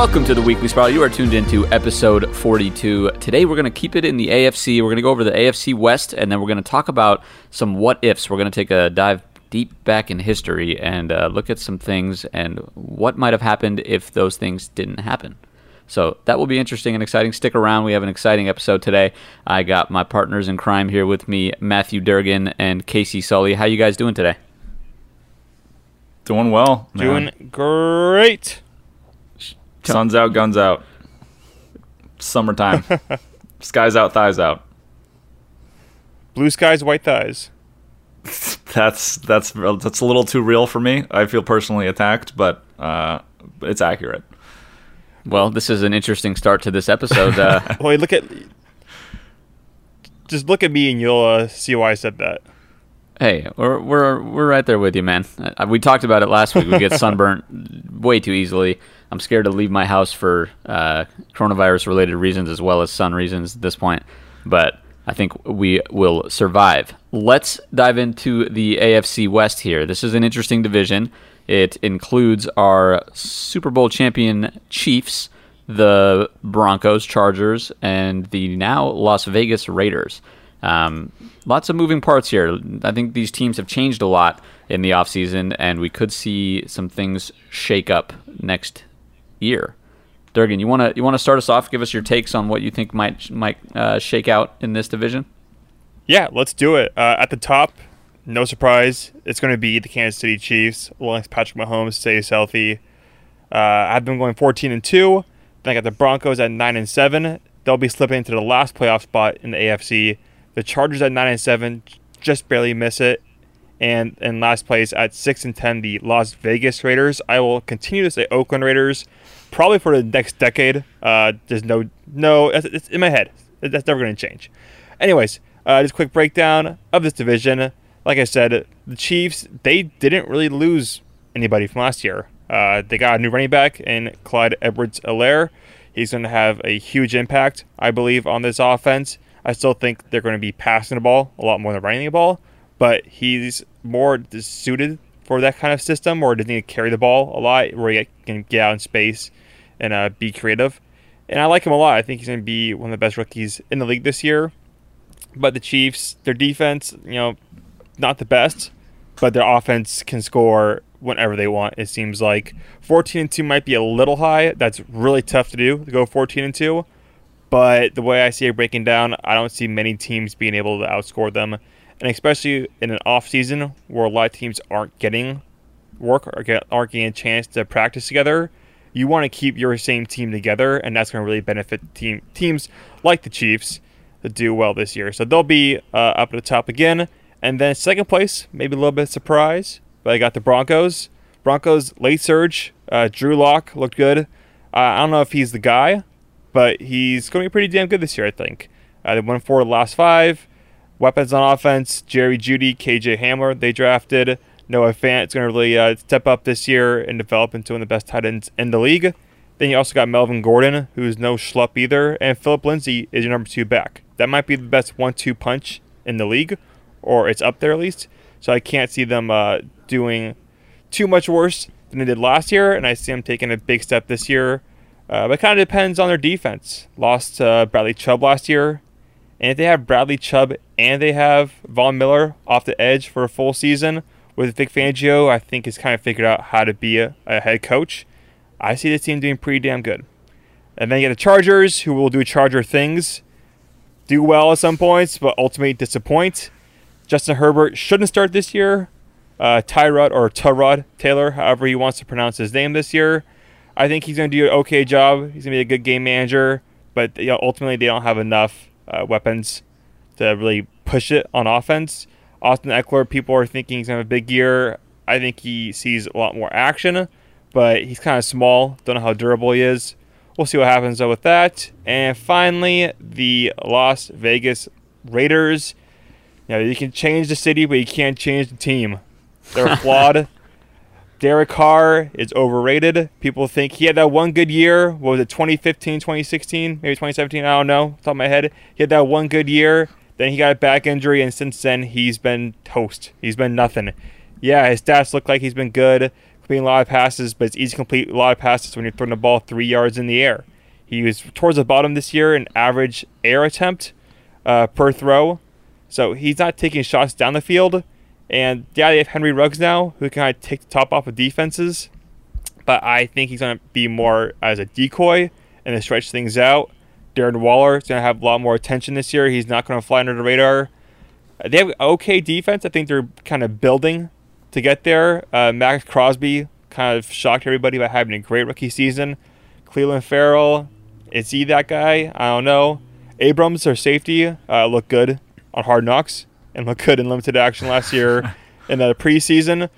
Welcome to the Weekly Spiral. You are tuned into episode 42. Today we're going to keep it in the AFC. We're going to go over the AFC West, and then we're going to talk about some what ifs. We're going to take a dive deep back in history and uh, look at some things and what might have happened if those things didn't happen. So that will be interesting and exciting. Stick around. We have an exciting episode today. I got my partners in crime here with me, Matthew Durgan and Casey Sully. How you guys doing today? Doing well. man. Doing great. Sun's out, guns out. Summertime. Skies out, thighs out. Blue skies, white thighs. that's that's that's a little too real for me. I feel personally attacked, but uh, it's accurate. Well, this is an interesting start to this episode. Uh, well, look at just look at me, and you'll uh, see why I said that. Hey, we're we're we're right there with you, man. Uh, we talked about it last week. We get sunburnt way too easily. I'm scared to leave my house for uh, coronavirus related reasons as well as sun reasons at this point. But I think we will survive. Let's dive into the AFC West here. This is an interesting division. It includes our Super Bowl champion Chiefs, the Broncos, Chargers, and the now Las Vegas Raiders. Um, lots of moving parts here. I think these teams have changed a lot in the offseason, and we could see some things shake up next year. Durgan, you want to you want to start us off? Give us your takes on what you think might might uh, shake out in this division. Yeah, let's do it. Uh, at the top, no surprise, it's going to be the Kansas City Chiefs. Long Patrick Mahomes stays healthy, uh, I've been going 14 and two. Then I got the Broncos at nine and seven. They'll be slipping into the last playoff spot in the AFC. The Chargers at nine and seven, just barely miss it. And in last place at six and ten, the Las Vegas Raiders. I will continue to say Oakland Raiders probably for the next decade. Uh, there's no no, it's in my head. That's never going to change. Anyways, uh, just quick breakdown of this division. Like I said, the Chiefs they didn't really lose anybody from last year. Uh, they got a new running back in Clyde Edwards-Helaire. He's going to have a huge impact, I believe, on this offense. I still think they're going to be passing the ball a lot more than running the ball, but he's more suited for that kind of system, or does need to carry the ball a lot, where he can get out in space and uh, be creative. And I like him a lot. I think he's going to be one of the best rookies in the league this year. But the Chiefs, their defense, you know, not the best, but their offense can score whenever they want. It seems like 14 and 2 might be a little high. That's really tough to do to go 14 and 2. But the way I see it breaking down, I don't see many teams being able to outscore them. And especially in an off season where a lot of teams aren't getting work or get, aren't getting a chance to practice together, you want to keep your same team together, and that's going to really benefit team teams like the Chiefs to do well this year. So they'll be uh, up at the top again, and then second place, maybe a little bit of surprise, but I got the Broncos. Broncos late surge. Uh, Drew Lock looked good. Uh, I don't know if he's the guy, but he's going to be pretty damn good this year. I think uh, they four of the last five. Weapons on offense: Jerry Jeudy, KJ Hamler. They drafted. Noah Fant is going to really uh, step up this year and develop into one of the best tight ends in the league. Then you also got Melvin Gordon, who's no schlup either, and Philip Lindsay is your number two back. That might be the best one-two punch in the league, or it's up there at least. So I can't see them uh, doing too much worse than they did last year, and I see them taking a big step this year. Uh, but it kind of depends on their defense. Lost uh, Bradley Chubb last year, and if they have Bradley Chubb and they have Von Miller off the edge for a full season – with Vic Fangio, I think has kind of figured out how to be a, a head coach. I see this team doing pretty damn good. And then you get the Chargers, who will do Charger things, do well at some points, but ultimately disappoint. Justin Herbert shouldn't start this year. Uh, Tyrod or Tyrod Taylor, however he wants to pronounce his name this year. I think he's going to do an okay job. He's going to be a good game manager, but you know, ultimately they don't have enough uh, weapons to really push it on offense. Austin Ekeler, people are thinking he's going to have a big year. I think he sees a lot more action, but he's kind of small. Don't know how durable he is. We'll see what happens though with that. And finally, the Las Vegas Raiders. You know, you can change the city, but you can't change the team. They're flawed. Derek Carr is overrated. People think he had that one good year. What was it, 2015, 2016, maybe 2017? I don't know. Top of my head, he had that one good year. Then he got a back injury, and since then he's been toast. He's been nothing. Yeah, his stats look like he's been good, completing a lot of passes, but it's easy to complete a lot of passes when you're throwing the ball three yards in the air. He was towards the bottom this year in average air attempt uh, per throw, so he's not taking shots down the field. And yeah, they have Henry Ruggs now, who can kind of take the top off of defenses. But I think he's going to be more as a decoy and to stretch things out. Darren Waller is going to have a lot more attention this year. He's not going to fly under the radar. Uh, They have okay defense. I think they're kind of building to get there. Uh, Maxx Crosby kind of shocked everybody by having a great rookie season. Clelin Ferrell, is he that guy? I don't know. Abrams, their safety, uh, looked good on Hard Knocks and looked good in limited action last year in the preseason.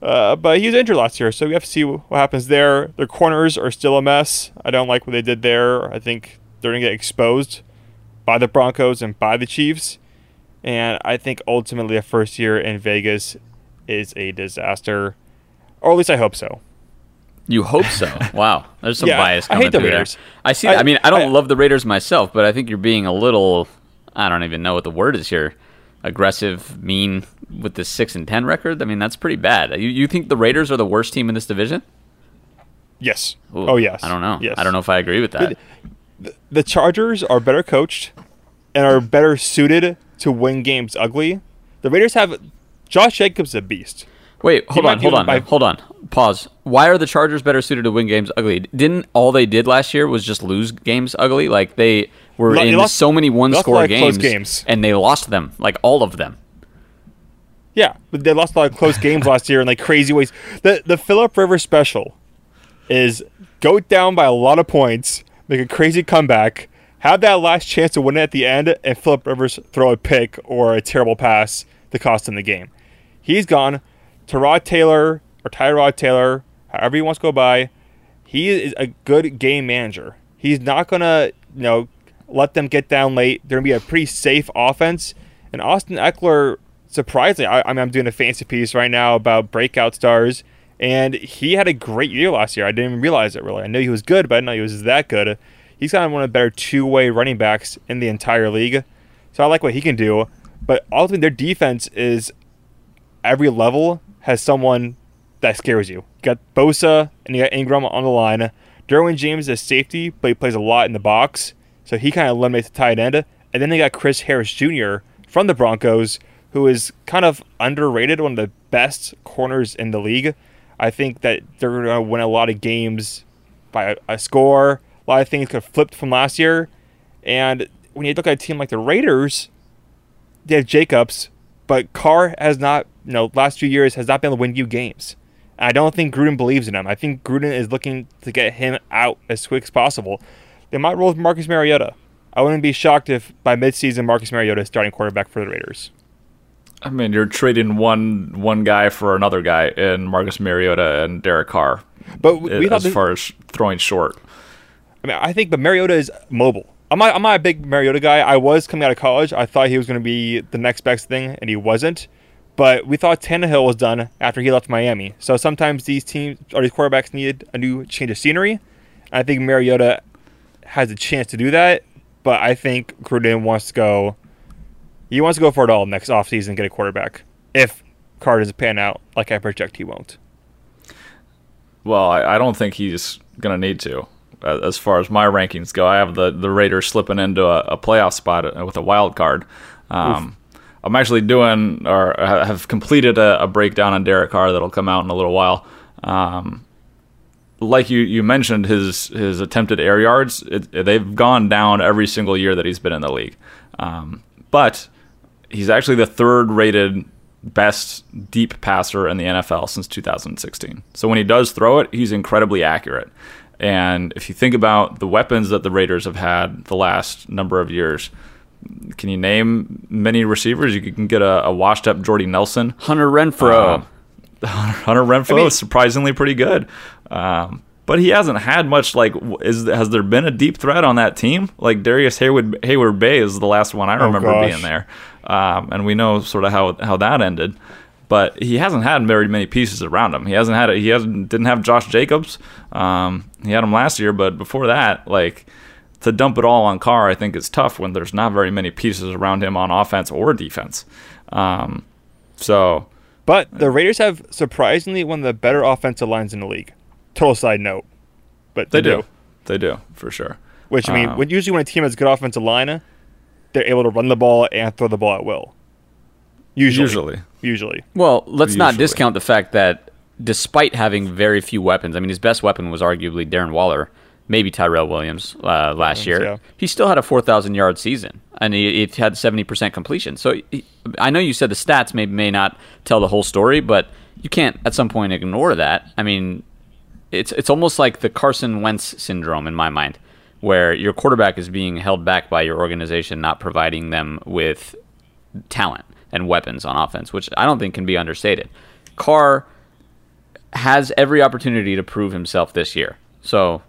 Uh, but he was injured last year, so we have to see what happens there. Their corners are still a mess. I don't like what they did there. I think they're going to get exposed by the Broncos and by the Chiefs. And I think ultimately a first year in Vegas is a disaster. Or at least I hope so. You hope so. Wow, there's some Yeah, bias. I hate the through there. Raiders. I see. I- I, I mean, I don't I- love the Raiders myself, but I think you're being a little. I don't even know what the word is here. Aggressive, mean with the six and ten record. I mean, that's pretty bad. You, you think the Raiders are the worst team in this division? Yes. Ooh, oh, yes. I don't know. Yes. I don't know if I agree with that. the Chargers are better coached and are better suited to win games ugly. The Raiders have Josh Jacobs is a beast. Wait, hold might on, hold on, buy- hold on. Pause. Why are the Chargers better suited to win games ugly? Didn't all they did last year was just lose games ugly? Like they were they in lost- so many they lost a one-score lot of close games, games. and they lost them, like all of them. Yeah, but they lost a lot of close games last year in like crazy ways. The the Philip Rivers special is go down by a lot of points, make a crazy comeback, have that last chance to win it at the end, and Philip Rivers throw a pick or a terrible pass to cost him the game. He's gone. Tyrod Taylor or Tyrod Taylor, however he wants to go by, he is a good game manager. He's not gonna, you know, let them get down late. They're gonna be a pretty safe offense. And Austin Ekeler, surprisingly, I, I mean, I'm doing a fancy piece right now about breakout stars, and he had a great year last year. I didn't even realize it really. I knew he was good, but I didn't know he was that good. He's kind of one of the better two-way running backs in the entire league. So I like what he can do. But ultimately, their defense is every level has someone that scares you. You got Bosa and you got Ingram on the line. Derwin James is safety, but he plays a lot in the box, so he kind of eliminates the tight end. And then they got Chris Harris Jr. from the Broncos, who is kind of underrated, one of the best corners in the league. I think that they're going to win a lot of games by a, score. A lot of things could have flipped from last year. And when you look at a team like the Raiders, they have Jacobs, but Carr has not, you know, last few years has not been able to win you games. And I don't think Gruden believes in him. I think Gruden is looking to get him out as quick as possible. They might roll with Marcus Mariota. I wouldn't be shocked if by midseason Marcus Mariota is starting quarterback for the Raiders. I mean, you're trading one one guy for another guy in Marcus Mariota and Derek Carr. But we, eh, thought as this, far as throwing short. I mean, I think, but Mariota is mobile. I'm not, I'm not a big Mariota guy. I was coming out of college. I thought he was going to be the next best thing, and he wasn't. But we thought Tannehill was done after he left Miami. So sometimes these teams or these quarterbacks needed a new change of scenery. I think Mariota has a chance to do that. But I think Gruden wants to go. He wants to go for it all next offseason and get a quarterback. If Carr doesn't pan out like I project he won't. Well, I, I don't think he's going to need to. Uh, As far as my rankings go, I have the, the Raiders slipping into a, a playoff spot uh, with a wild card. Um, I'm actually doing or have completed a, a breakdown on Derek Carr that'll come out in a little while. Um, like you, you mentioned, his his attempted air yards it, they've gone down every single year that he's been in the league. Um, but he's actually the third rated best deep passer in the NFL since 2016. So when he does throw it, he's incredibly accurate. And if you think about the weapons that the Raiders have had the last number of years, can you name many receivers? You can get a, a washed up Jordy Nelson. Hunter Renfrow. Uh, Hunter Renfrow I mean- is surprisingly pretty good. Um, but he hasn't had much. Like, is has there been a deep threat on that team? Like Darrius Heyward Heyward-Bey is the last one I remember gosh. being there, um, and we know sort of how how that ended. but he hasn't had very many pieces around him. He hasn't had a, he hasn't didn't have Josh Jacobs. Um, he had him last year, but before that, like to dump it all on Carr, I think is tough when there's not very many pieces around him on offense or defense. Um, so, but the Raiders have surprisingly one of the better offensive lines in the league. Total side note, but they, they do. do. They do for sure. Which I mean, um, when usually when a team has good offensive line, they're able to run the ball and throw the ball at will. Usually, usually, usually. Well, let's usually. not discount the fact that despite having very few weapons, I mean, his best weapon was arguably Darren Waller maybe Tyrell Williams uh, last year. Yeah. He still had a 4,000 yard season and he, he had 70% completion. So he, I know you said the stats may, may not tell the whole story, but you can't at some point ignore that. I mean, it's, it's almost like the Carson Wentz syndrome in my mind, where your quarterback is being held back by your organization not providing them with talent and weapons on offense, which I don't think can be understated. Carr has every opportunity to prove himself this year. So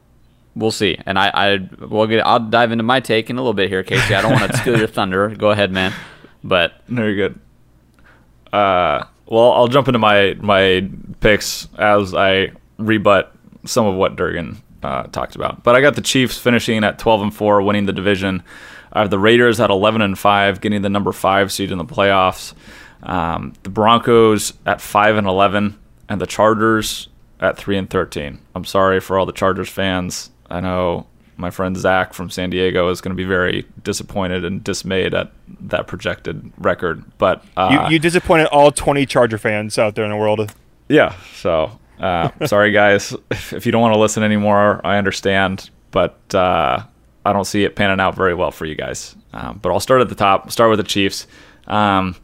we'll see. And I, I will get. I'll dive into my take in a little bit here, Casey. I don't want to steal your thunder. Go ahead, man. But no, you're good. Uh, well, I'll jump into my my picks as I rebut some of what Durgan uh, talked about. But I got the Chiefs finishing at 12 and four, winning the division. I have the Raiders at 11 and five, getting the number five seed in the playoffs. Um, the Broncos at five and 11, and the Chargers at three and 13. I'm sorry for all the Chargers fans. I know my friend Zach from San Diego is going to be very disappointed and dismayed at that projected record. But uh, you, you disappointed all 20 Charger fans out there in the world. Yeah. So uh, sorry, guys. If you don't want to listen anymore, I understand. But uh, I don't see it panning out very well for you guys. Um, but I'll start at the top. Start with the Chiefs. Um,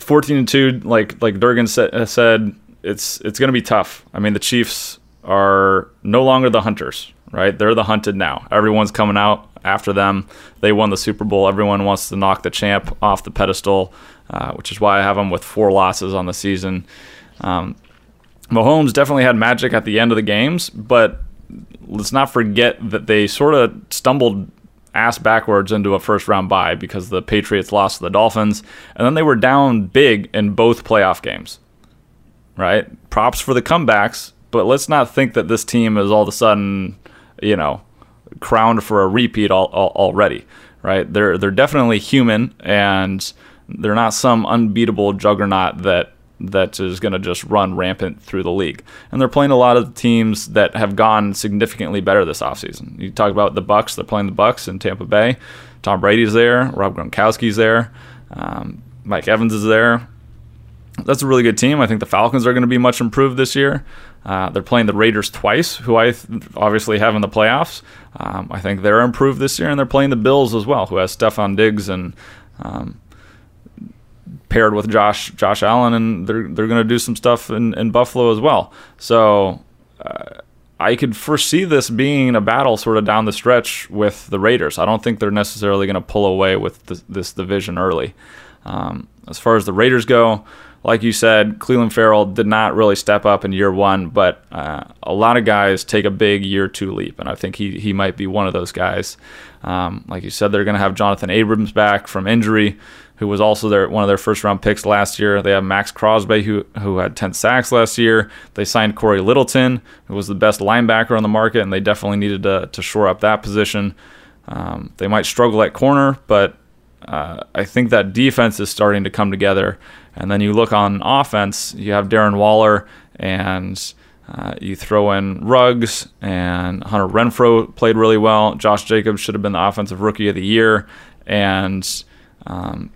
14 and two, like like Durgan sa- said, it's it's going to be tough. I mean, the Chiefs are no longer the hunters right? They're the hunted now. Everyone's coming out after them. They won the Super Bowl. Everyone wants to knock the champ off the pedestal, uh, which is why I have them with four losses on the season. Um, Mahomes definitely had magic at the end of the games, but let's not forget that they sort of stumbled ass backwards into a first round bye because the Patriots lost to the Dolphins, and then they were down big in both playoff games. Right? Props for the comebacks, but let's not think that this team is all of a sudden you know, crowned for a repeat all, all, already, right? They're they're definitely human, and they're not some unbeatable juggernaut that that is going to just run rampant through the league. And they're playing a lot of teams that have gone significantly better this offseason. You talk about the Bucs; they're playing the Bucs in Tampa Bay. Tom Brady's there. Rob Gronkowski's there. Um, Mike Evans is there. That's a really good team. I think the Falcons are going to be much improved this year. Uh, they're playing the Raiders twice, who I th- obviously have in the playoffs. Um, I think they're improved this year, and they're playing the Bills as well, who has Stefon Diggs and um, paired with Josh Josh Allen, and they're they're going to do some stuff in, in Buffalo as well. So. Uh, I could foresee this being a battle sort of down the stretch with the Raiders. I don't think they're necessarily going to pull away with this, this division early. Um, as far as the Raiders go, like you said, Clelin Ferrell did not really step up in year one, but uh, a lot of guys take a big year two leap, and I think he he might be one of those guys. Um, like you said, they're going to have Jonathan Abrams back from injury, who was also their one of their first round picks last year. They have Maxx Crosby, who who had 10 sacks last year. They signed Corey Littleton, who was the best linebacker on the market, and they definitely needed to to shore up that position. Um, they might struggle at corner, but uh, I think that defense is starting to come together. And then you look on offense, you have Darren Waller and uh, you throw in Ruggs and Hunter Renfrow played really well. Josh Jacobs should have been the offensive rookie of the year. And um,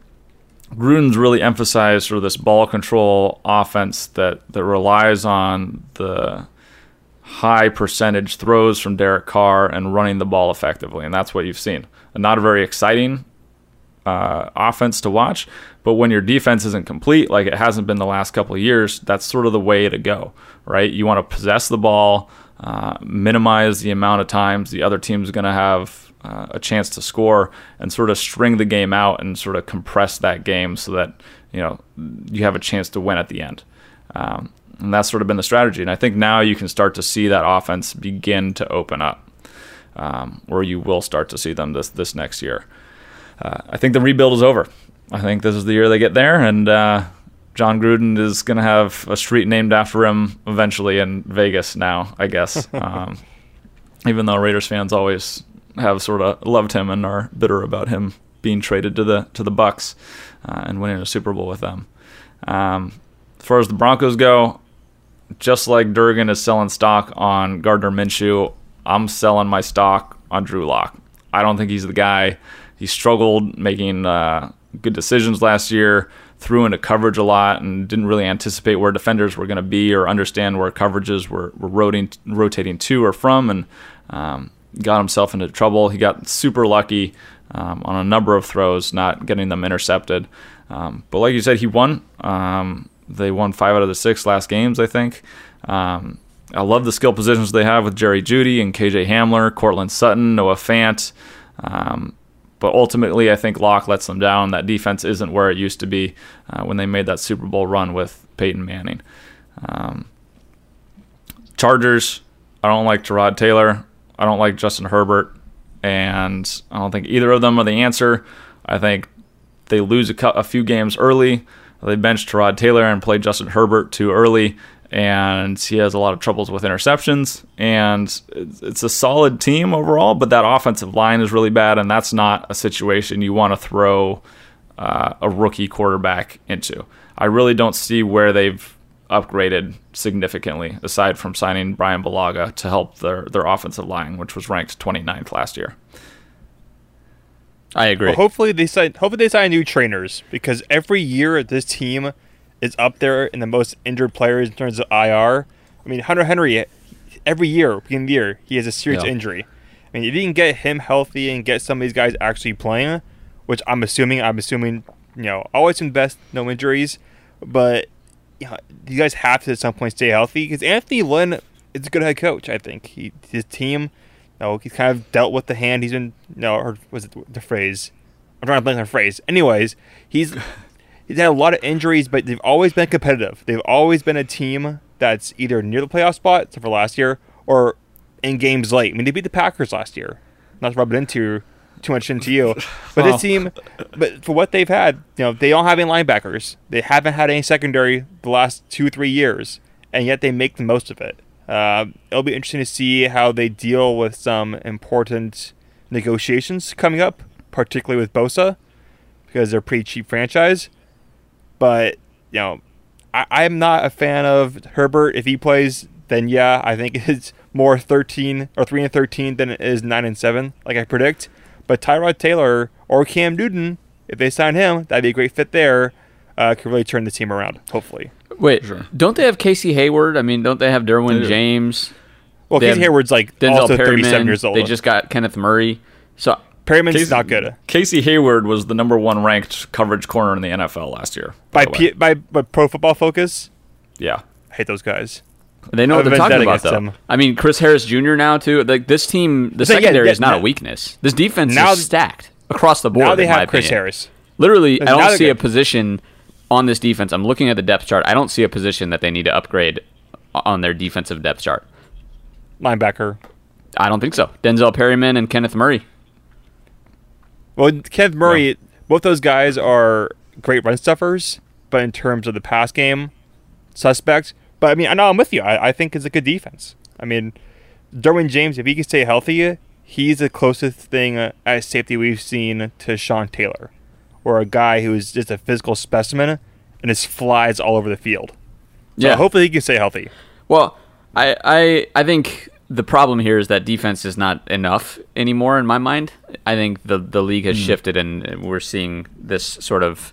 Gruden's really emphasized sort of this ball control offense that, that relies on the high percentage throws from Derek Carr and running the ball effectively. And that's what you've seen. Not a very exciting uh, offense to watch. But when your defense isn't complete, like it hasn't been the last couple of years, that's sort of the way to go, right? You want to possess the ball, uh, minimize the amount of times the other team's going to have uh, a chance to score, and sort of string the game out and sort of compress that game so that you know you have a chance to win at the end. Um, and that's sort of been the strategy. And I think now you can start to see that offense begin to open up, um, or you will start to see them this this next year uh, I think the rebuild is over. I think this is the year they get there, and uh, Jon Gruden is going to have a street named after him eventually in Vegas now, I guess. um, even though Raiders fans always have sort of loved him and are bitter about him being traded to the to the Bucs uh, and winning a Super Bowl with them. Um, as far as the Broncos go, just like Durgan is selling stock on Gardner Minshew, I'm selling my stock on Drew Lock. I don't think he's the guy. He struggled making uh, good decisions last year, threw into coverage a lot, and didn't really anticipate where defenders were going to be or understand where coverages were, were rotating, rotating to or from, and um, got himself into trouble. He got super lucky um, on a number of throws, not getting them intercepted. Um, but like you said, he won. Um, they won five out of the six last games, I think. Um, I love the skill positions they have with Jerry Jeudy and KJ Hamler, Courtland Sutton, Noah Fant. Um, but ultimately, I think Lock lets them down. That defense isn't where it used to be uh, when they made that Super Bowl run with Peyton Manning. Um, Chargers, I don't like Tyrod Taylor. I don't like Justin Herbert. And I don't think either of them are the answer. I think they lose a, cu- a few games early. They bench Tyrod Taylor and play Justin Herbert too early, and he has a lot of troubles with interceptions. And it's a solid team overall, but that offensive line is really bad, and that's not a situation you want to throw uh, a rookie quarterback into. I really don't see where they've upgraded significantly aside from signing Brian Bulaga to help their, their offensive line, which was ranked 29th last year. I agree. Well, hopefully they sign. Hopefully they sign new trainers because every year this team is up there in the most injured players in terms of IR. I mean, Hunter Henry, every year, beginning of the year, he has a serious Yeah. injury. I mean, if you can get him healthy and get some of these guys actually playing, which I'm assuming, I'm assuming, you know, always invest, no injuries, but you know, you guys have to at some point stay healthy because Anthony Lynn is a good head coach. I think he his team, you know, he's kind of dealt with the hand he's been, you know, or was it the phrase? I'm trying to think of the phrase. Anyways, he's he's had a lot of injuries, but they've always been competitive. They've always been a team that's either near the playoff spot, except for last year, or in games late. I mean, they beat the Packers last year. Not to rub it into too much into you, but Well. this team, but for what they've had, you know, they don't have any linebackers. They haven't had any secondary the last two three years, and yet they make the most of it. Uh, it'll be interesting to see how they deal with some important negotiations coming up, particularly with Bosa, because they're a pretty cheap franchise. But you know, I, I'm not a fan of Herbert. If he plays, then yeah, I think it's more 13 or 3 and 13 than it is 9 and 7, like I predict. But Tyrod Taylor or Cam Newton, if they sign him, that'd be a great fit there. Uh, could really turn the team around, hopefully. Wait, don't they have Casey Hayward? I mean, don't they have Derwin They. James? Well, They Casey have Hayward's like Denzel also 37 years old. They just got Kenneth Murray. So Perryman's Casey- not good. Casey Hayward was the number one ranked coverage corner in the NFL last year. By. P- by by Pro Football Focus, yeah. I hate those guys. they know what they're talking about, though. them. I mean, Chris Harris Jr. now too. Like this team, the So, secondary yeah, is not now- a weakness. This defense now- is stacked across the board. now they have Chris opinion. Harris. Literally, I don't see a position on this defense. I'm looking at the depth chart. I don't see a position that they need to upgrade on their defensive depth chart. Linebacker. I don't think so. Denzel Perryman and Kenneth Murray. Well, Kenneth Murray, both those guys are great run stuffers, but in terms of the pass game, suspect. But I mean, I know I'm with you. I, I think it's a good defense. I mean, Derwin James, if he can stay healthy, he's the closest thing uh, at safety we've seen to Sean Taylor, or a guy who's just a physical specimen and just flies all over the field. So Yeah. hopefully he can stay healthy. Well, I, I I think the problem here is that defense is not enough anymore in my mind. I think the the league has shifted and we're seeing this sort of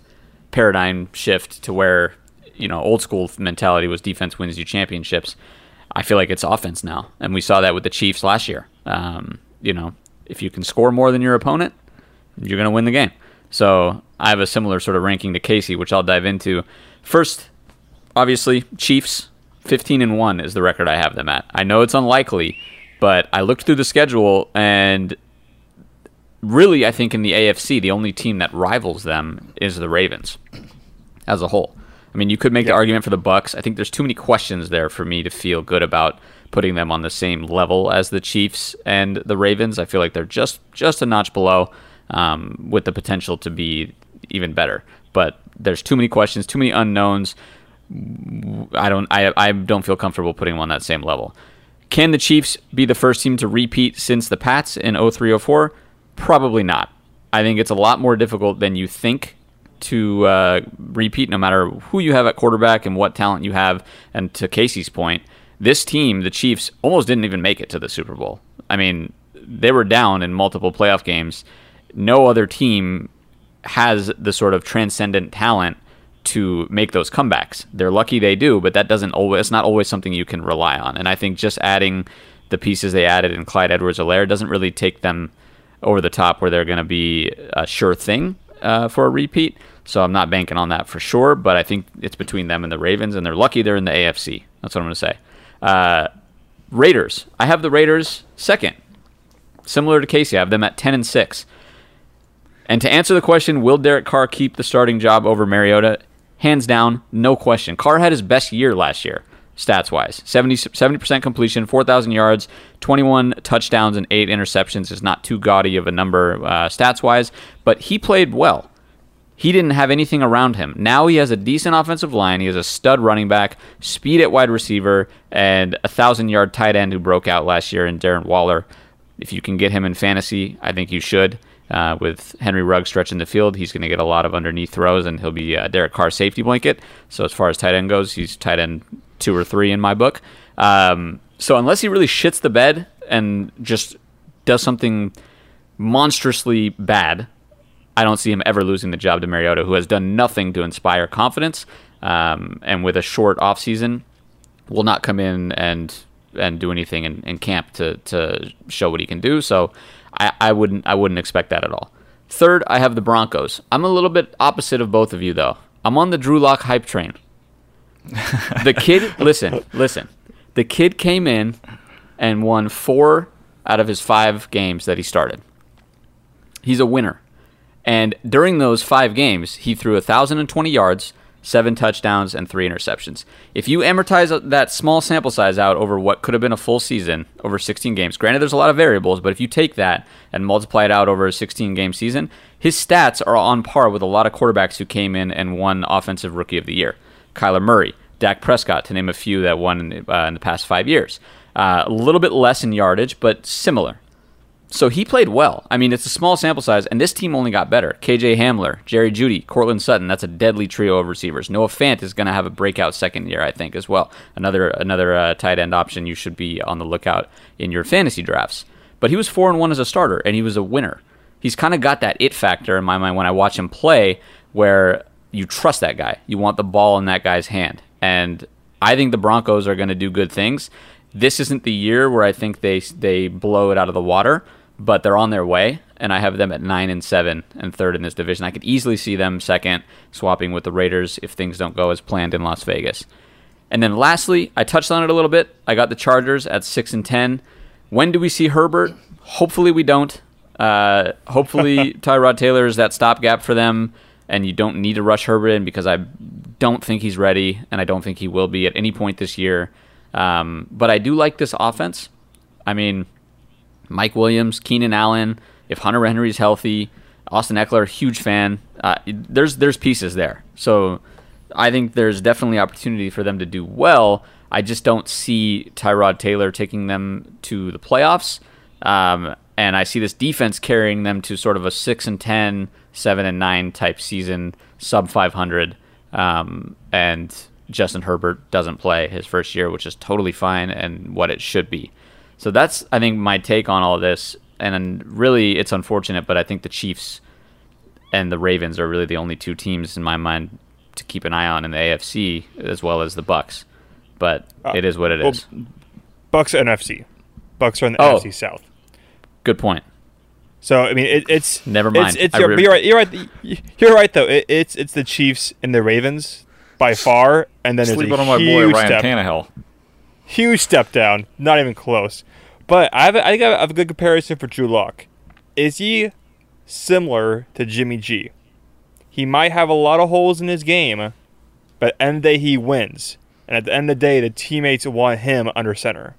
paradigm shift to where you know old school mentality was defense wins you championships. I feel like it's offense now, and we saw that with the Chiefs last year. Um, you know, if you can score more than your opponent, you're going to win the game. So I have a similar sort of ranking to Casey, which I'll dive into. First, obviously, Chiefs 15 and 1 is the record I have them at. I know it's unlikely, but I looked through the schedule and really I think in the AFC the only team that rivals them is the Ravens as a whole. I mean, you could make the argument for the Bucs. I think there's too many questions there for me to feel good about putting them on the same level as the Chiefs and the Ravens. I feel like they're just just a notch below, um, with the potential to be even better. But there's too many questions, too many unknowns. I don't I I don't feel comfortable putting them on that same level. Can the Chiefs be the first team to repeat since the Pats in 0304? Probably not. I think it's a lot more difficult than you think to uh, repeat, no matter who you have at quarterback and what talent you have. And to Casey's point, this team, the Chiefs, almost didn't even make it to the Super Bowl. I mean, they were down in multiple playoff games. No other team has the sort of transcendent talent to make those comebacks. They're lucky they do, but that doesn't always it's not always something you can rely on. And I think just adding the pieces they added in Clyde Edwards-Helaire doesn't really take them over the top where they're going to be a sure thing uh, for a repeat. So I'm not banking on that for sure, but I think it's between them and the Ravens, and they're lucky they're in the AFC. That's what I'm going to say. Uh, Raiders. I have the Raiders second. Similar to Casey, I have them at 10 and 6. And to answer the question, will Derek Carr keep the starting job over Mariota? Hands down, no question. Carr had his best year last year, stats wise 70, 70% completion, 4,000 yards, 21 touchdowns, and 8 interceptions is not too gaudy of a number uh, stats wise, but he played well. He didn't have anything around him. Now he has a decent offensive line. He has a stud running back, speed at wide receiver, and a thousand yard tight end who broke out last year in Darren Waller. If you can get him in fantasy, I think you should. Uh, with Henry Ruggs stretching the field, he's going to get a lot of underneath throws, and he'll be uh, Derek Carr's safety blanket. So as far as tight end goes, he's tight end two or three in my book. Um, so unless he really shits the bed and just does something monstrously bad, I don't see him ever losing the job to Mariota, who has done nothing to inspire confidence. Um, and with a short offseason, will not come in and and do anything in, in camp to, to show what he can do. So I, I wouldn't I wouldn't expect that at all. Third, I have the Broncos. I'm a little bit opposite of both of you though. I'm on the Drew Lock hype train. the kid, listen, listen. The kid came in and won four out of his five games that he started. He's a winner. And during those five games, he threw 1,020 yards, seven touchdowns, and three interceptions. If you amortize that small sample size out over what could have been a full season, over 16 games, granted there's a lot of variables, but if you take that and multiply it out over a 16 game season, his stats are on par with a lot of quarterbacks who came in and won Offensive Rookie of the Year. Kyler Murray, Dak Prescott, to name a few that won in, uh, in the past five years. Uh, a little bit less in yardage, but similar so he played well. I mean, it's a small sample size, and this team only got better. KJ Hamler, Jerry Jeudy, Courtland Sutton. That's a deadly trio of receivers. Noah Fant is going to have a breakout second year, I think, as well. Another another uh, tight end option you should be on the lookout in your fantasy drafts. But he was four and one as a starter, and he was a winner. He's kind of got that it factor in my mind when I watch him play, where you trust that guy. You want the ball in that guy's hand, and I think the Broncos are going to do good things. This isn't the year where I think they they blow it out of the water but they're on their way, and I have them at nine and seven and third in this division. I could easily see them second, swapping with the Raiders if things don't go as planned in Las Vegas. And then lastly, I touched on it a little bit. I got the Chargers at six and ten. When do we see Herbert? Hopefully we don't. Uh, hopefully Tyrod Taylor is that stopgap for them, and you don't need to rush Herbert in because I don't think he's ready, and I don't think he will be at any point this year. Um, but I do like this offense. I mean, Mike Williams, Keenan Allen, if Hunter Henry's healthy, Austin Ekeler, huge fan. Uh, there's there's pieces there, so I think there's definitely opportunity for them to do well. I just don't see Tyrod Taylor taking them to the playoffs, um, and I see this defense carrying them to sort of a six and 10, 7 and nine type season, sub 500, um, and Justin Herbert doesn't play his first year, which is totally fine and what it should be. So that's I think my take on all of this. And really, it's unfortunate, but I think the Chiefs and the Ravens are really the only two teams in my mind to keep an eye on in the AFC, as well as the Bucs. But uh, it is what it well, is. Bucs NFC. Bucs are in the oh, NFC South. Good point. So I mean, it, it's never mind. It's, it's you're, re- you're, right. You're right. You're right though. It, it's it's the Chiefs and the Ravens by far, and then Sleeping there's a on my huge boy Ryan step. Tannehill. Huge step down. Not even close. But I have a, I think I have a good comparison for Drew Lock. Is he similar to Jimmy G? He might have a lot of holes in his game, but end of the day, he wins. And at the end of the day, the teammates want him under center.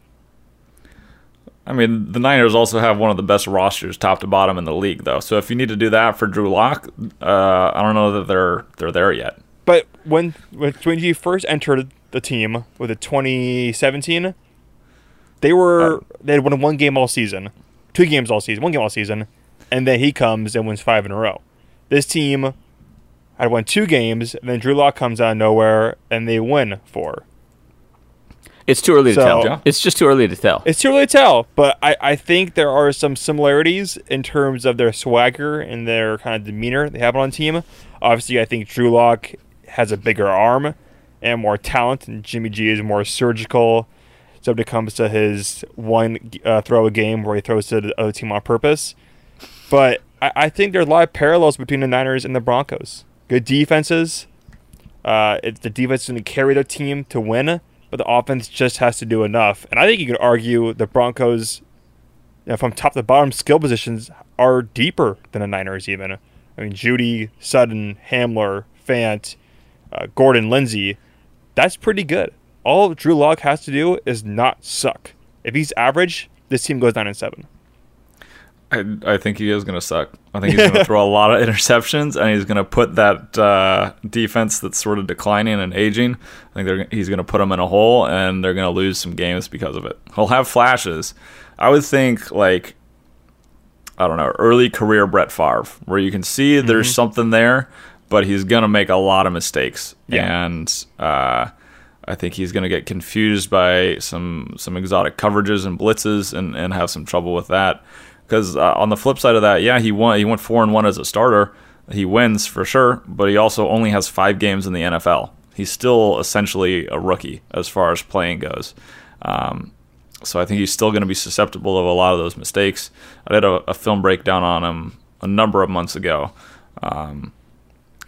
I mean, the Niners also have one of the best rosters, top to bottom, in the league, though. So if you need to do that for Drew Lock, uh, I don't know that they're they're there yet. But when when G first entered the team with it 2017, they were Uh, they had won one game all season, two games all season, one game all season, and then he comes and wins five in a row. This team had won two games, and then Drew Lock comes out of nowhere and they win four. It's too early to tell. Yeah. It's just too early to tell. It's too early to tell, but I, I think there are some similarities in terms of their swagger and their kind of demeanor they have on team. Obviously, I think Drew Lock has a bigger arm and more talent, and Jimmy G is more surgical. So when it comes to his one uh, throw a game where he throws to the other team on purpose. But I, I think there are a lot of parallels between the Niners and the Broncos. Good defenses. Uh, it's the defense going to carry the team to win, but the offense just has to do enough. And I think you could argue the Broncos, you know, from top to bottom, skill positions are deeper than the Niners. Even I mean, Jeudy, Sutton, Hamler, Fant, uh, Gordon, Lindsay. That's pretty good. All Drew Lock has to do is not suck. If he's average, this team goes nine and seven. I, I think he is going to suck. I think he's going to throw a lot of interceptions, and he's going to put that uh, defense that's sort of declining and aging. I think they're, he's going to put them in a hole, and they're going to lose some games because of it. He'll have flashes. I would think like I don't know, early career Brett Favre, where you can see there's something there, but he's going to make a lot of mistakes, Yeah. and uh, I think he's going to get confused by some some exotic coverages and blitzes, and, and have some trouble with that. Because uh, on the flip side of that, yeah, he won. He went four and one as a starter. He wins for sure, but he also only has five games in the NFL. He's still essentially a rookie as far as playing goes. Um, so I think he's still going to be susceptible of a lot of those mistakes. I did a, a film breakdown on him a number of months ago, um,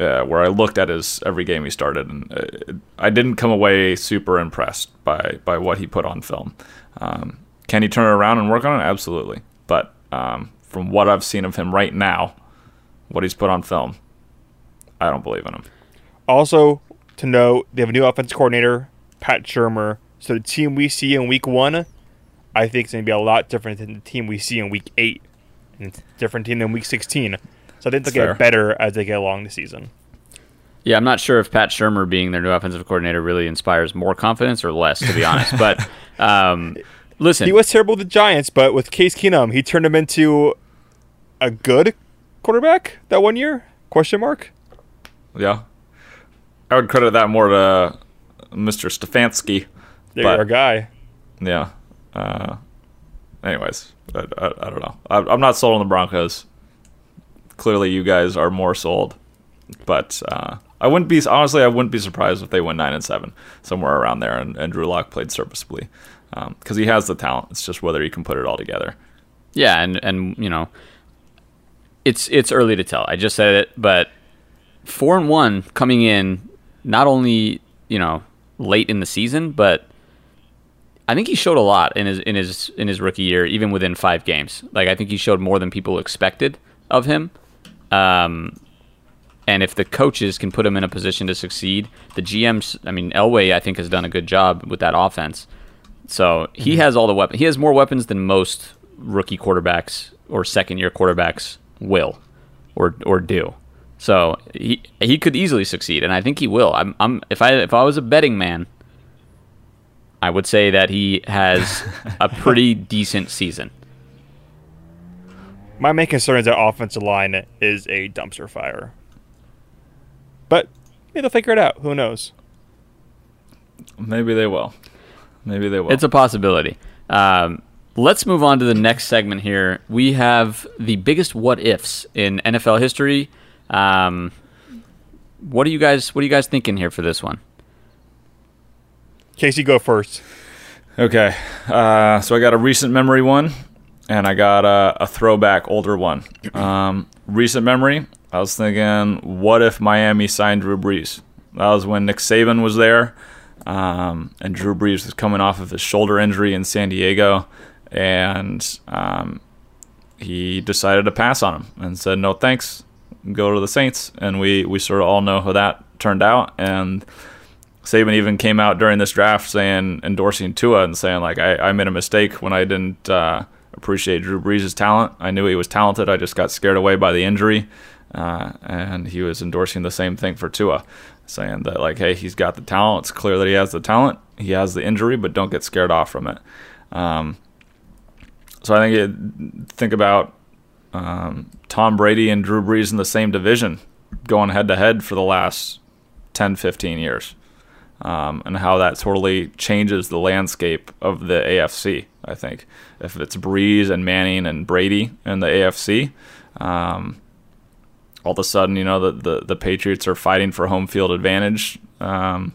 uh, where I looked at his every game he started, and uh, I didn't come away super impressed by by what he put on film. Um, can he turn it around and work on it? Absolutely, but um, from what I've seen of him right now, what he's put on film, I don't believe in him. Also, to note, they have a new offense coordinator, Pat Shurmur. So the team we see in week one, I think is going to be a lot different than the team we see in week eight, and it's a different team than week 16. So I think they'll Fair. get better as they get along the season. Yeah, I'm not sure if Pat Shurmur being their new offensive coordinator really inspires more confidence or less, to be honest. But um, listen, He was terrible with the Giants, but with Case Keenum, he turned him into a good quarterback that one year? Question mark. Yeah, I would credit that more to Mr. Stefanski. There But- our guy. Yeah. Uh, anyways, I, I, I don't know. I, I'm not sold on the Broncos. Clearly, you guys are more sold, but uh, I wouldn't be honestly. I wouldn't be surprised if they went nine and seven somewhere around there, and, and Drew Lock played serviceably because he has the talent. It's just whether he can put it all together. yeah, and and you know, it's it's early to tell. I just said it, but four and one coming in, not only you know late in the season, but I think he showed a lot in his in his in his rookie year, even within five games. Like I think he showed more than people expected of him. Um, and if the coaches can put him in a position to succeed, the GMs, I mean, Elway, I think has done a good job with that offense. So he has all the weapons. He has more weapons than most rookie quarterbacks or second year quarterbacks will or or do. So he he could easily succeed, and I think he will. I'm, I'm if I if I was a betting man, I would say that he has a pretty decent season. My main concern is that offensive line is a dumpster fire. But maybe they'll figure it out. Who knows? Maybe they will. Maybe they will. It's a possibility. Um, let's move on to the next segment here. We have the biggest what ifs in NFL history. Um, what are you guys? What are you guys thinking here for this one? Casey, go first. Okay, uh, so I got a recent memory one, and I got a, a throwback older one. Um, recent memory, I was thinking, what if Miami signed Drew Brees? That was when Nick Saban was there, um, and Drew Brees was coming off of his shoulder injury in San Diego, and um, he decided to pass on him and said, no thanks, go to the Saints. And we, we sort of all know how that turned out, and Saban even came out during this draft saying endorsing Tua and saying like I, I made a mistake when I didn't uh, appreciate Drew Brees' talent. I knew he was talented. I just got scared away by the injury, uh, and he was endorsing the same thing for Tua, saying that like hey he's got the talent. It's clear that he has the talent. He has the injury, but don't get scared off from it. Um, so I think it, think about um, Tom Brady and Drew Brees in the same division, going head to head for the last 10, 15 years, um, and how that totally changes the landscape of the AFC. I think if it's Brees and Manning and Brady in the AFC, um, all of a sudden, you know, the, the, the, Patriots are fighting for home field advantage um,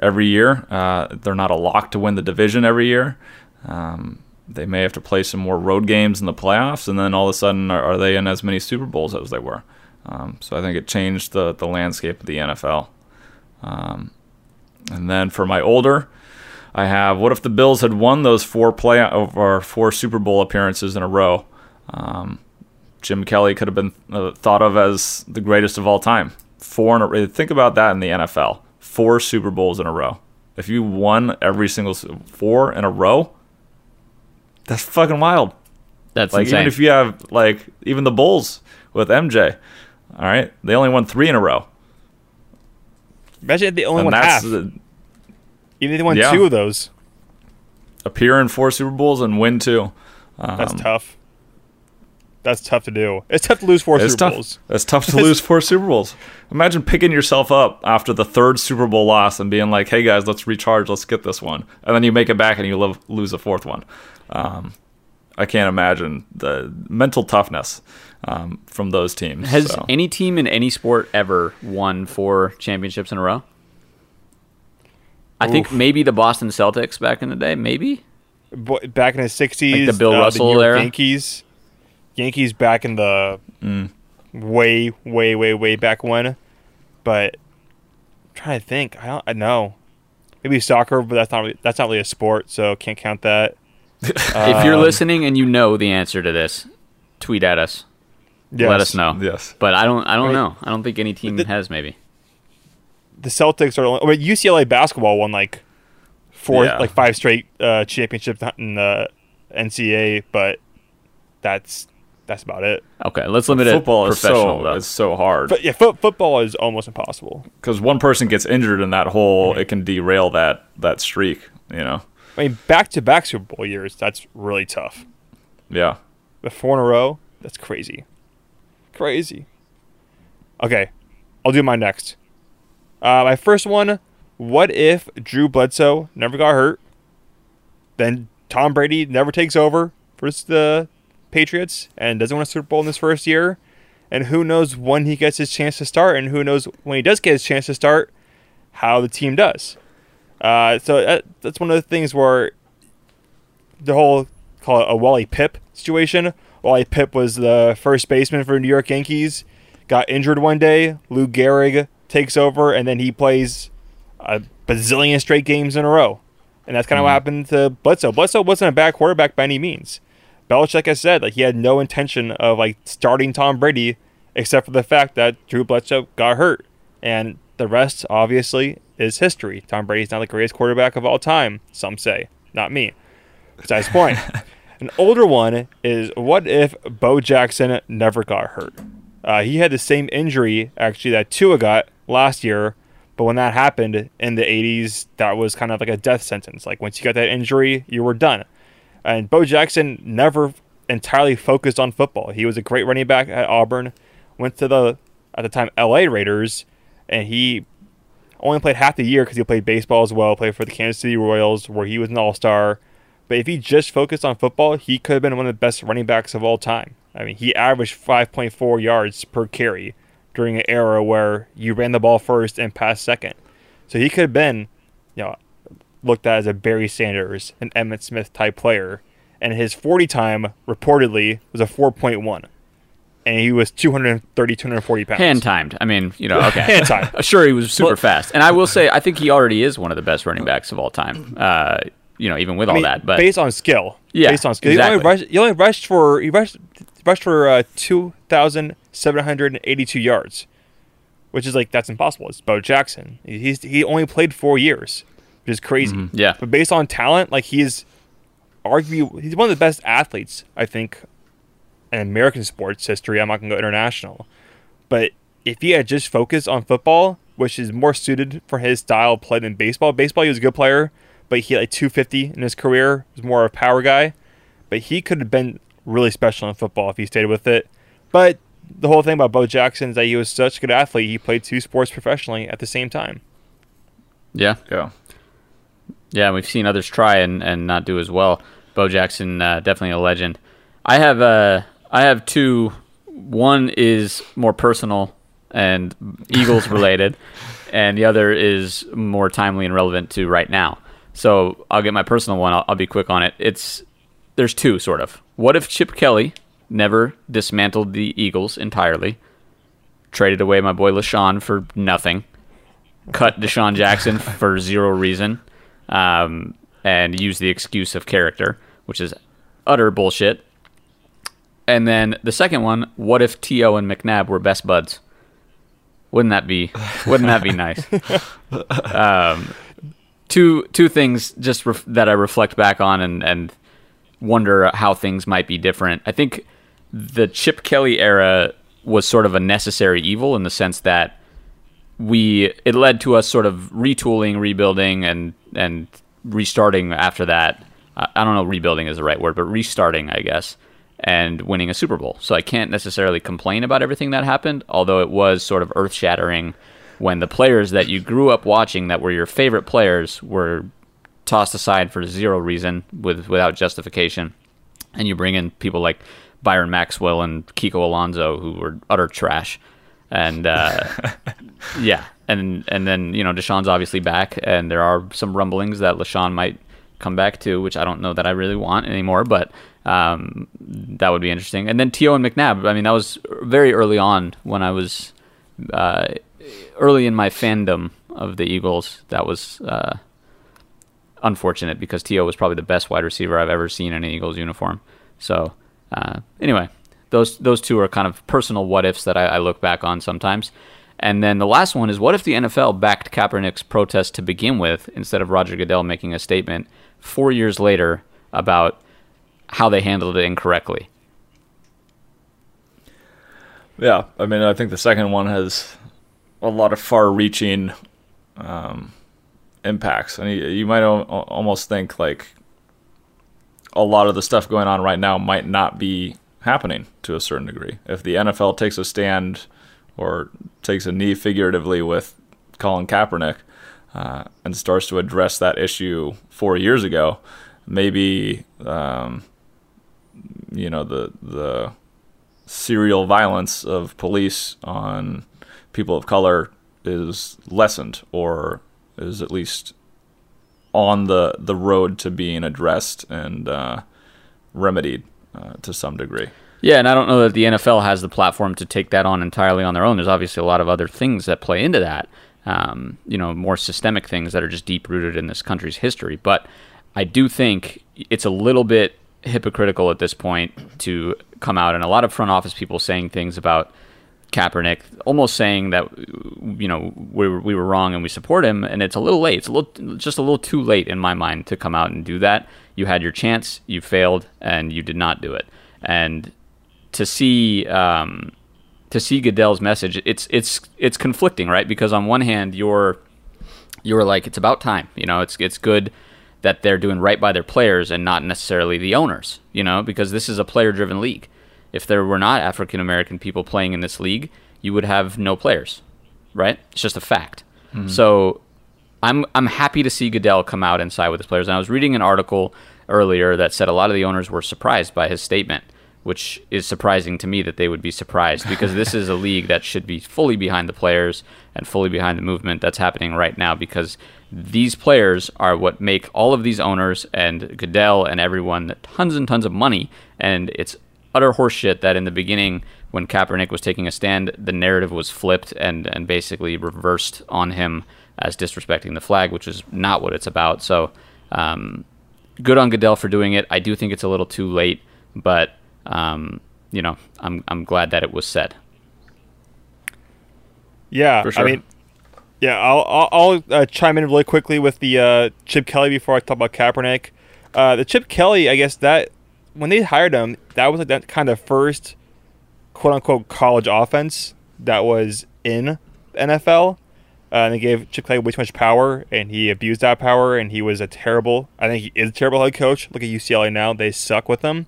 every year. Uh, they're not a lock to win the division every year. Um, they may have to play some more road games in the playoffs, and then all of a sudden, are, are they in as many Super Bowls as they were? Um, so I think it changed the, the landscape of the NFL. Um, and then for my older, I have what if the Bills had won those four play or four Super Bowl appearances in a row? Um, Jim Kelly could have been uh, thought of as the greatest of all time. Four in a, think about that in the NFL. Four Super Bowls in a row. If you won every single four in a row, that's fucking wild. That's like insane. even if you have like even the Bulls with MJ, all right, they only won three in a row. Imagine the only and won half. The, even if they won yeah. two of those. Appear in four Super Bowls and win two. Um, that's tough. That's tough to do. It's tough to lose four Super tough. Bowls. It's tough to lose four Super Bowls. Imagine picking yourself up after the third Super Bowl loss and being like, "Hey guys, let's recharge. Let's get this one," and then you make it back and you lose a fourth one. Um, I can't imagine the mental toughness um, from those teams. Has so. any team in any sport ever won four championships in a row? I Oof. think maybe the Boston Celtics back in the day, maybe. Back in the '60s, like the Bill uh, Russell the era. Yankees, Yankees back in the mm. way, way, way, way back when. But I'm trying to think, I don't, I know. Maybe soccer, but that's not really, that's not really a sport, so can't count that if you're um, listening and you know the answer to this, tweet at us. Yes. Let us know. Yes. But I don't. I don't know. I don't think any team the, has. Maybe the Celtics are. I mean, UCLA basketball won like four, yeah. like five straight uh, championships in the NCAA, but that's that's about it. Okay, let's limit football it. Football is so it's so hard. But yeah, fo- football is almost impossible because one person gets injured in that hole, mm-hmm. it can derail that that streak. You know. I mean, back to back Super Bowl years, that's really tough. Yeah. The four in a row, that's crazy. Crazy. Okay, I'll do my next. Uh, my first one what if Drew Bledsoe never got hurt? Then Tom Brady never takes over for the Patriots and doesn't win a Super Bowl in his first year. And who knows when he gets his chance to start, and who knows when he does get his chance to start, how the team does. Uh, so that, that's one of the things where the whole call it a Wally Pipp situation. Wally Pipp was the first baseman for New York Yankees. Got injured one day. Lou Gehrig takes over, and then he plays a bazillion straight games in a row. And that's kind of mm. what happened to Bledsoe. Bledsoe wasn't a bad quarterback by any means. Belichick has said like he had no intention of like starting Tom Brady, except for the fact that Drew Bledsoe got hurt, and the rest obviously is history. Tom Brady's not the greatest quarterback of all time, some say. Not me. Besides point. An older one is what if Bo Jackson never got hurt? Uh, he had the same injury actually that Tua got last year, but when that happened in the 80s, that was kind of like a death sentence. Like once you got that injury, you were done. And Bo Jackson never entirely focused on football. He was a great running back at Auburn, went to the at the time LA Raiders, and he only played half the year because he played baseball as well, played for the Kansas City Royals, where he was an all star. But if he just focused on football, he could have been one of the best running backs of all time. I mean, he averaged 5.4 yards per carry during an era where you ran the ball first and passed second. So he could have been, you know, looked at as a Barry Sanders, an Emmitt Smith type player. And his 40 time reportedly was a 4.1 and he was 230, 240 pounds. Hand timed. I mean, you know, okay. Hand timed. sure, he was super well, fast. And I will say, I think he already is one of the best running backs of all time. Uh, you know, even with I all mean, that. But based on skill. Yeah. Based on skill. Exactly. He, only rushed, he only rushed for, he rushed, rushed for uh, 2,782 yards, which is like that's impossible. It's Bo Jackson. He's he only played four years, which is crazy. Mm-hmm. Yeah. But based on talent, like he's arguably he's one of the best athletes I think in American sports history. I'm not gonna go international, but if he had just focused on football, which is more suited for his style of play than baseball. Baseball, he was a good player, but he had like 250 in his career. He was more of a power guy, but he could have been really special in football if he stayed with it. But the whole thing about Bo Jackson is that he was such a good athlete. He played two sports professionally at the same time. Yeah. Yeah. Yeah, we've seen others try and, and not do as well. Bo Jackson, uh, definitely a legend. I have uh, I have two. One is more personal and Eagles related, and the other is more timely and relevant to right now. So I'll get my personal one. I'll, I'll be quick on it. It's there's two sort of. What if Chip Kelly never dismantled the Eagles entirely, traded away my boy LeSean for nothing, cut DeSean Jackson for zero reason, um, and used the excuse of character, which is utter bullshit. And then the second one, what if T.O. and McNabb were best buds? Wouldn't that be wouldn't that be nice? um, two two things just ref- that I reflect back on and and wonder how things might be different. I think the Chip Kelly era was sort of a necessary evil in the sense that we it led to us sort of retooling, rebuilding, and and restarting after that. I don't know, rebuilding is the right word, but restarting, I guess, and winning a Super Bowl. So I can't necessarily complain about everything that happened, although it was sort of earth shattering when the players that you grew up watching that were your favorite players were tossed aside for zero reason with without justification. And you bring in people like Byron Maxwell and Kiko Alonso who were utter trash. And uh, yeah, and and then you know DeSean's obviously back, and there are some rumblings that LeSean might come back to, which I don't know that I really want anymore, but um, that would be interesting. And then T.O. and McNabb. I mean, that was very early on when I was uh, early in my fandom of the Eagles. That was uh, unfortunate because T.O. was probably the best wide receiver I've ever seen in an Eagles uniform. So uh, anyway, those those two are kind of personal what ifs that I, I look back on sometimes. And then the last one is what if the NFL backed Kaepernick's protest to begin with instead of Roger Goodell making a statement four years later about how they handled it incorrectly? Yeah, I mean, I think the second one has a lot of far-reaching um, impacts, and you, you might almost think like a lot of the stuff going on right now might not be happening to a certain degree. If the NFL takes a stand or takes a knee figuratively with Colin Kaepernick uh, and starts to address that issue four years ago, maybe um, you know the the serial violence of police on people of color is lessened or is at least on the the road to being addressed and uh, remedied uh, to some degree. Yeah, and I don't know that the NFL has the platform to take that on entirely on their own. There's obviously a lot of other things that play into that. Um, you know, more systemic things that are just deep rooted in this country's history. But I do think it's a little bit hypocritical at this point to come out and a lot of front office people saying things about Kaepernick, almost saying that you know we were, we were wrong and we support him, and it's a little late. It's a little just a little too late in my mind to come out and do that. You had your chance, you failed, and you did not do it. And to see um, to see Goodell's message, it's it's it's conflicting, right? Because on one hand, you're you're like it's about time, you know, it's it's good that they're doing right by their players and not necessarily the owners, you know, because this is a player driven league. If there were not African American people playing in this league, you would have no players, right? It's just a fact. Mm-hmm. So I'm I'm happy to see Goodell come out and side with his players. And I was reading an article earlier that said a lot of the owners were surprised by his statement, which is surprising to me that they would be surprised because this is a league that should be fully behind the players and fully behind the movement that's happening right now because these players are what make all of these owners and Goodell and everyone tons and tons of money. And it's utter horseshit that in the beginning, when Kaepernick was taking a stand, the narrative was flipped and, and basically reversed on him as disrespecting the flag, which is not what it's about. So, um, good on Goodell for doing it. I do think it's a little too late, but um, you know, I'm I'm glad that it was said. Yeah, sure. I mean, yeah, I'll I'll, I'll uh, chime in really quickly with the uh, Chip Kelly before I talk about Kaepernick. Uh, the Chip Kelly, I guess that when they hired him, that was like that kind of first quote unquote college offense that was in the NFL. Uh, and they gave Chip Kelly way too much power, and he abused that power, and he was a terrible. I think he is a terrible head coach. Look at UCLA now; they suck with him.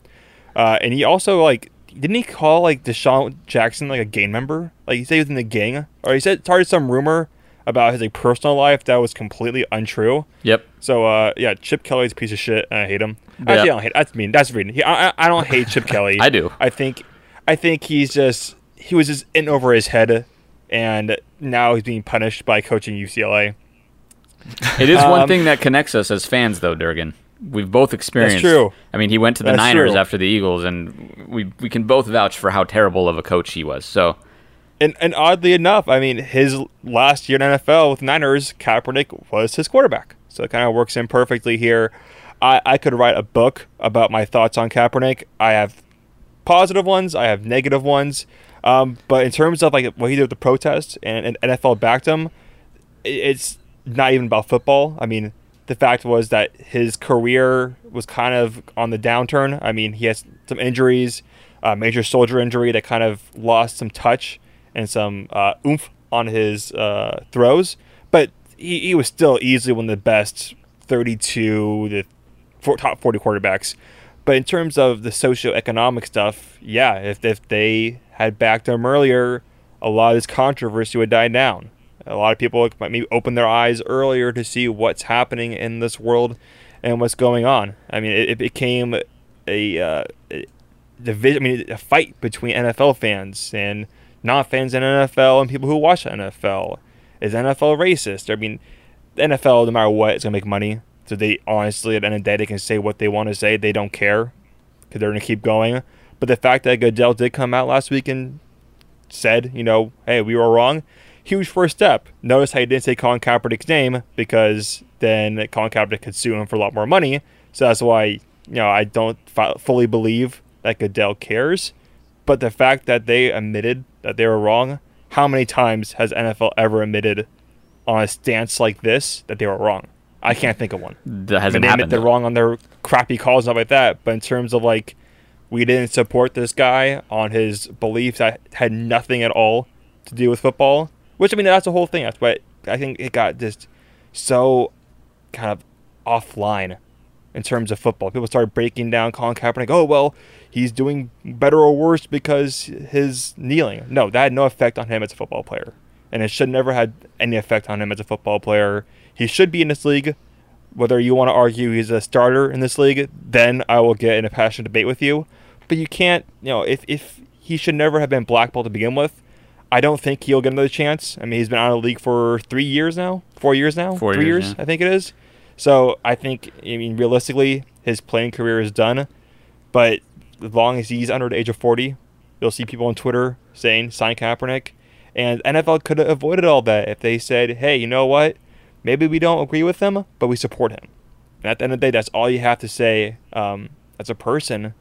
Uh, and he also like didn't he call like DeSean Jackson like a gang member? Like he said he was in the gang, or he said started some rumor about his like personal life that was completely untrue. Yep. So uh, yeah, Chip Kelly's a piece of shit, and I hate him. Actually. I don't hate. That's mean. That's reading. He, I, I- don't hate Chip Kelly. I do. I think, I think he's just he was just in over his head, and now he's being punished by coaching UCLA. It is one Um, thing that connects us as fans, though, Durgan. We've both experienced. That's true. I mean, he went to the That's Niners true. after the Eagles, and we we can both vouch for how terrible of a coach he was. So And and oddly enough, I mean, his last year in NFL with Niners, Kaepernick was his quarterback. So it kind of works in perfectly here. I, I could write a book about my thoughts on Kaepernick. I have positive ones, I have negative ones. Um, but in terms of like what he did with the protest and, and NFL backed him, it's not even about football. I mean, the fact was that his career was kind of on the downturn. I mean, he has some injuries, a major soldier injury that kind of lost some touch and some uh, oomph on his uh, throws. But he, he was still easily one of the best 32 to four, top 40 quarterbacks. But in terms of the socioeconomic stuff, yeah, if, if they had backed him earlier, a lot of this controversy would die down. A lot of people might maybe open their eyes earlier to see what's happening in this world and what's going on. I mean, it, it became a, uh, division. I mean, a fight between NFL fans and not fans in NFL and people who watch NFL. Is NFL racist? I mean, the NFL, no matter what, is gonna make money. So they honestly, at the end of the day, they can say what they want to say. They don't care because they're gonna keep going. But the fact that Goodell did come out last week and said, you know, hey, we were wrong, huge first step. Notice how he didn't say Colin Kaepernick's name because then Colin Kaepernick could sue him for a lot more money. So that's why, you know, I don't fully believe that Goodell cares. But the fact that they admitted that they were wrong, how many times has NFL ever admitted on a stance like this that they were wrong? I can't think of one. that hasn't mean, they admit happened. they're wrong on their crappy calls and stuff like that. But in terms of like, we didn't support this guy on his beliefs that had nothing at all to do with football. Which I mean, that's the whole thing. That's what I think it got just so kind of offline in terms of football. People started breaking down Colin Kaepernick. Oh well, he's doing better or worse because his kneeling. No, that had no effect on him as a football player, and it should never had any effect on him as a football player. He should be in this league. Whether you want to argue he's a starter in this league, then I will get in a passionate debate with you. But you can't, you know, if if he should never have been blackballed to begin with. I don't think he'll get another chance. I mean, he's been out of the league for three years now, four years now, Four three years, years, yeah. I think it is. So I think, I mean, realistically, his playing career is done. But as long as he's under the age of 40, you'll see people on Twitter saying, sign Kaepernick. And NFL could have avoided all that if they said, hey, you know what? Maybe we don't agree with him, but we support him. And at the end of the day, that's all you have to say um, as a person,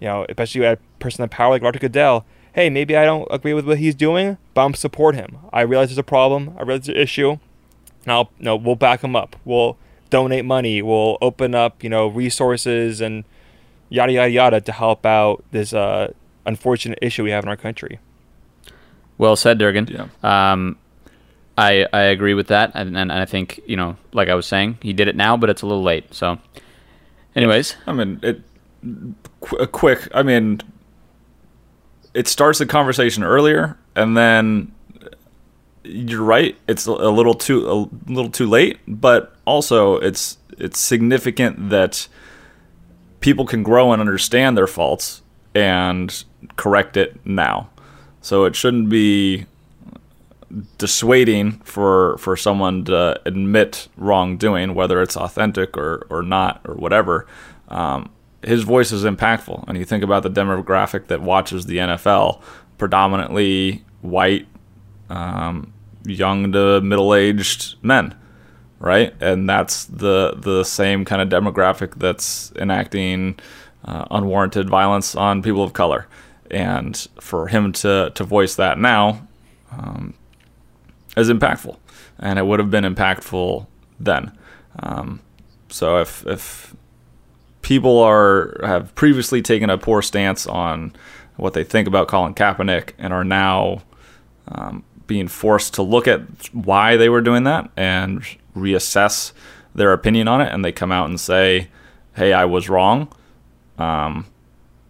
you know, especially a person in power like Roger Goodell. Hey, maybe I don't agree with what he's doing, but I'm support him. I realize there's a problem. I realize there's an issue. And I'll, no, we'll back him up. We'll donate money. We'll open up, you know, resources and yada yada yada to help out this uh, unfortunate issue we have in our country. Well said, Durgan. Yeah. Um, I I agree with that, and, and I think you know, like I was saying, he did it now, but it's a little late. So, anyways, I mean, it qu- a quick. I mean, it starts the conversation earlier, and then you're right. It's a little too a little too late, but also it's it's significant that people can grow and understand their faults and correct it now. So it shouldn't be dissuading for for someone to admit wrongdoing, whether it's authentic or or not or whatever. Um, his voice is impactful, and you think about the demographic that watches the NFL, predominantly white, um, young to middle aged men, right? And that's the the same kind of demographic that's enacting uh, unwarranted violence on people of color. And for him to to voice that now, um, as impactful, and it would have been impactful then. Um, so if if people are have previously taken a poor stance on what they think about Colin Kaepernick and are now um, being forced to look at why they were doing that and reassess their opinion on it, and they come out and say, "Hey, I was wrong." Um,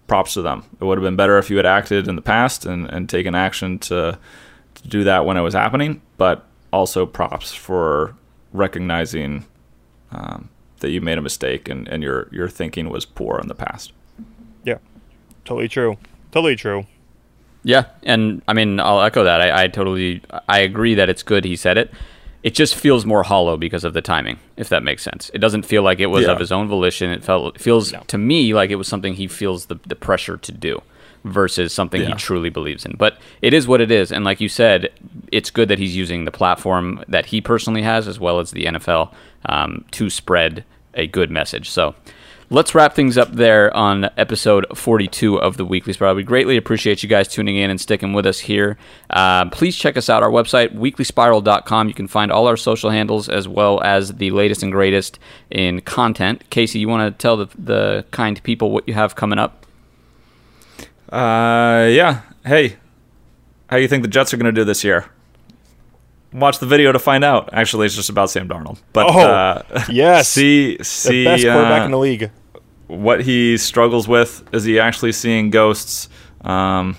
props to them. It would have been better if you had acted in the past and, and taken action to, to do that when it was happening, but also props for recognizing um, that you made a mistake and, and your, your thinking was poor in the past. Yeah, totally true. Totally true. Yeah, and I mean, I'll echo that. I, I totally, I agree that it's good he said it. It just feels more hollow because of the timing, if that makes sense. It doesn't feel like it was Yeah. of his own volition. It felt it feels No. to me like it was something he feels the, the pressure to do versus something he truly believes in. But it is what it is, and like you said, it's good that he's using the platform that he personally has as well as the NFL um, to spread a good message. So let's wrap things up there on episode 42 of the Weekly Spiral. We greatly appreciate you guys tuning in and sticking with us here. Uh, please check us out, our website, weeklyspiral.com. You can find all our social handles as well as the latest and greatest in content. Casey, you want to tell the, the kind people what you have coming up? Uh, yeah. Hey, how do you think the Jets are going to do this year? Watch the video to find out. Actually, it's just about Sam Darnold. But Oh, uh, yes. see see, The best quarterback uh, in the league. what he struggles with. Is he actually seeing ghosts? Um,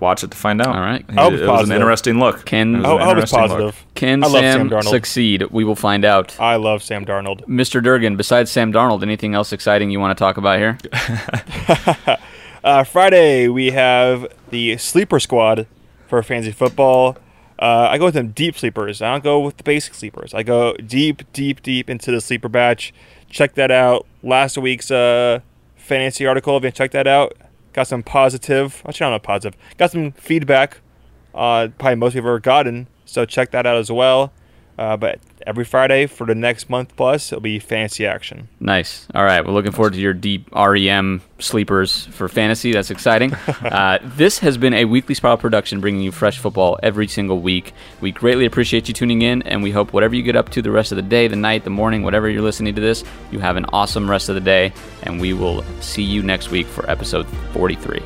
watch it to find out. All right. He- I hope it's it was an interesting look. Can- It was I an hope it's look. positive. Can I Sam Sam Darnold. succeed? We will find out. I love Sam Darnold. Mr. Durgan, besides Sam Darnold, anything else exciting you want to talk about here? Uh, Friday we have the sleeper squad for fantasy football. Uh, I go with them deep sleepers. I don't go with the basic sleepers. I go deep, deep, deep into the sleeper batch. Check that out. Last week's uh, fantasy article. If you check that out, got some positive. Actually, not positive. Got some feedback. Uh, probably most people have ever gotten. So check that out as well. Uh, but every Friday for the next month plus, it'll be fantasy action. Nice. All right. We're looking forward to your deep REM sleepers for fantasy. That's exciting. uh, this has been a weekly spiral production bringing you fresh football every single week. We greatly appreciate you tuning in, and we hope whatever you get up to the rest of the day, the night, the morning, whatever you're listening to this, you have an awesome rest of the day, and we will see you next week for episode 43.